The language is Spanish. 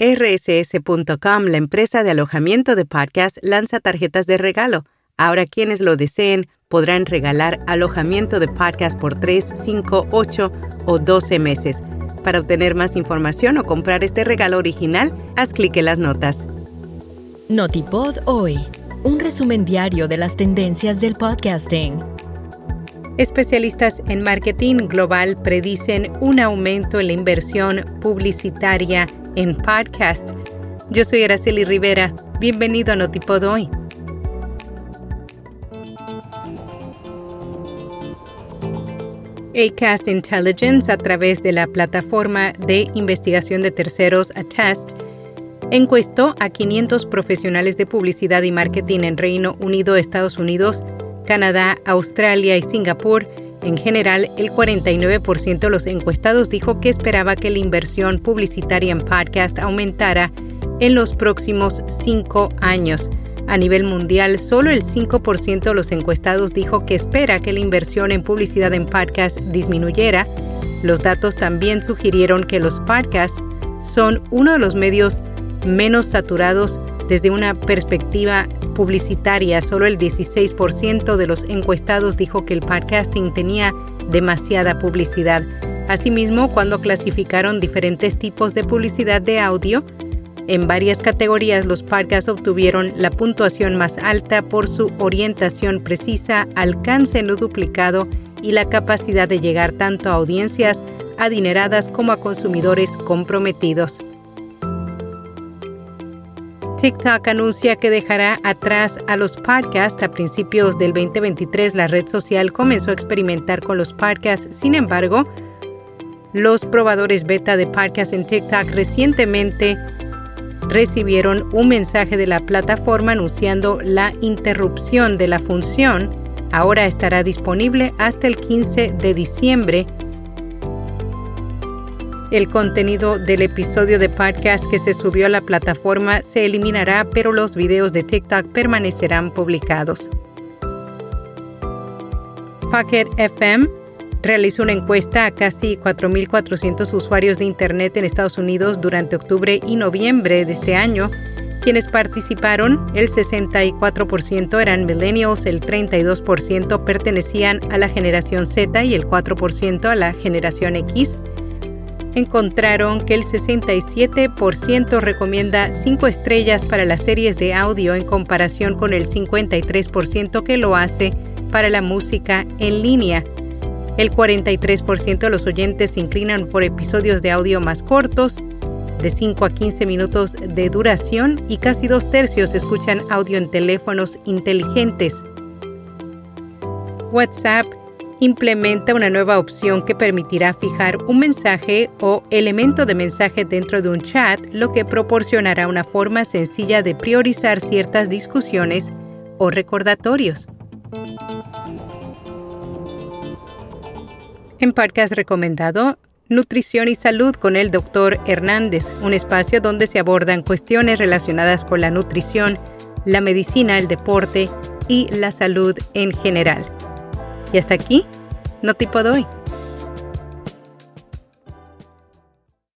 RSS.com, la empresa de alojamiento de podcast, lanza tarjetas de regalo. Ahora quienes lo deseen podrán regalar alojamiento de podcast por 3, 5, 8 o 12 meses. Para obtener más información o comprar este regalo original, haz clic en las notas. Notipod hoy, un resumen diario de las tendencias del podcasting. Especialistas en marketing global predicen un aumento en la inversión publicitaria en podcast. Yo soy Araceli Rivera. Bienvenido a Notipod hoy. Acast Intelligence, a través de la plataforma de investigación de terceros Attest, encuestó a 500 profesionales de publicidad y marketing en Reino Unido, Estados Unidos, Canadá, Australia y Singapur. En general, el 49% de los encuestados dijo que esperaba que la inversión publicitaria en podcast aumentara en los próximos cinco años. A nivel mundial, solo el 5% de los encuestados dijo que espera que la inversión en publicidad en podcast disminuyera. Los datos también sugirieron que los podcasts son uno de los medios menos saturados desde una perspectiva publicitaria. Solo el 16% de los encuestados dijo que el podcasting tenía demasiada publicidad. Asimismo, cuando clasificaron diferentes tipos de publicidad de audio, en varias categorías los podcasts obtuvieron la puntuación más alta por su orientación precisa, alcance no duplicado y la capacidad de llegar tanto a audiencias adineradas como a consumidores comprometidos. TikTok anuncia que dejará atrás a los podcasts a principios del 2023. La red social comenzó a experimentar con los podcasts. Sin embargo, los probadores beta de podcasts en TikTok recientemente recibieron un mensaje de la plataforma anunciando la interrupción de la función. Ahora estará disponible hasta el 15 de diciembre. El contenido del episodio de podcast que se subió a la plataforma se eliminará, pero los videos de TikTok permanecerán publicados. Pocket FM realizó una encuesta a casi 4.400 usuarios de Internet en Estados Unidos durante octubre y noviembre de este año. Quienes participaron, el 64% eran millennials, el 32% pertenecían a la generación Z y el 4% a la generación X. Encontraron que el 67% recomienda 5 estrellas para las series de audio en comparación con el 53% que lo hace para la música en línea. El 43% de los oyentes se inclinan por episodios de audio más cortos, de 5 a 15 minutos de duración, y casi dos tercios escuchan audio en teléfonos inteligentes. WhatsApp implementa una nueva opción que permitirá fijar un mensaje o elemento de mensaje dentro de un chat, lo que proporcionará una forma sencilla de priorizar ciertas discusiones o recordatorios. En podcast recomendado, Nutrición y Salud con el Dr. Hernández, un espacio donde se abordan cuestiones relacionadas con la nutrición, la medicina, el deporte y la salud en general. Y hasta aquí, no tipo doy.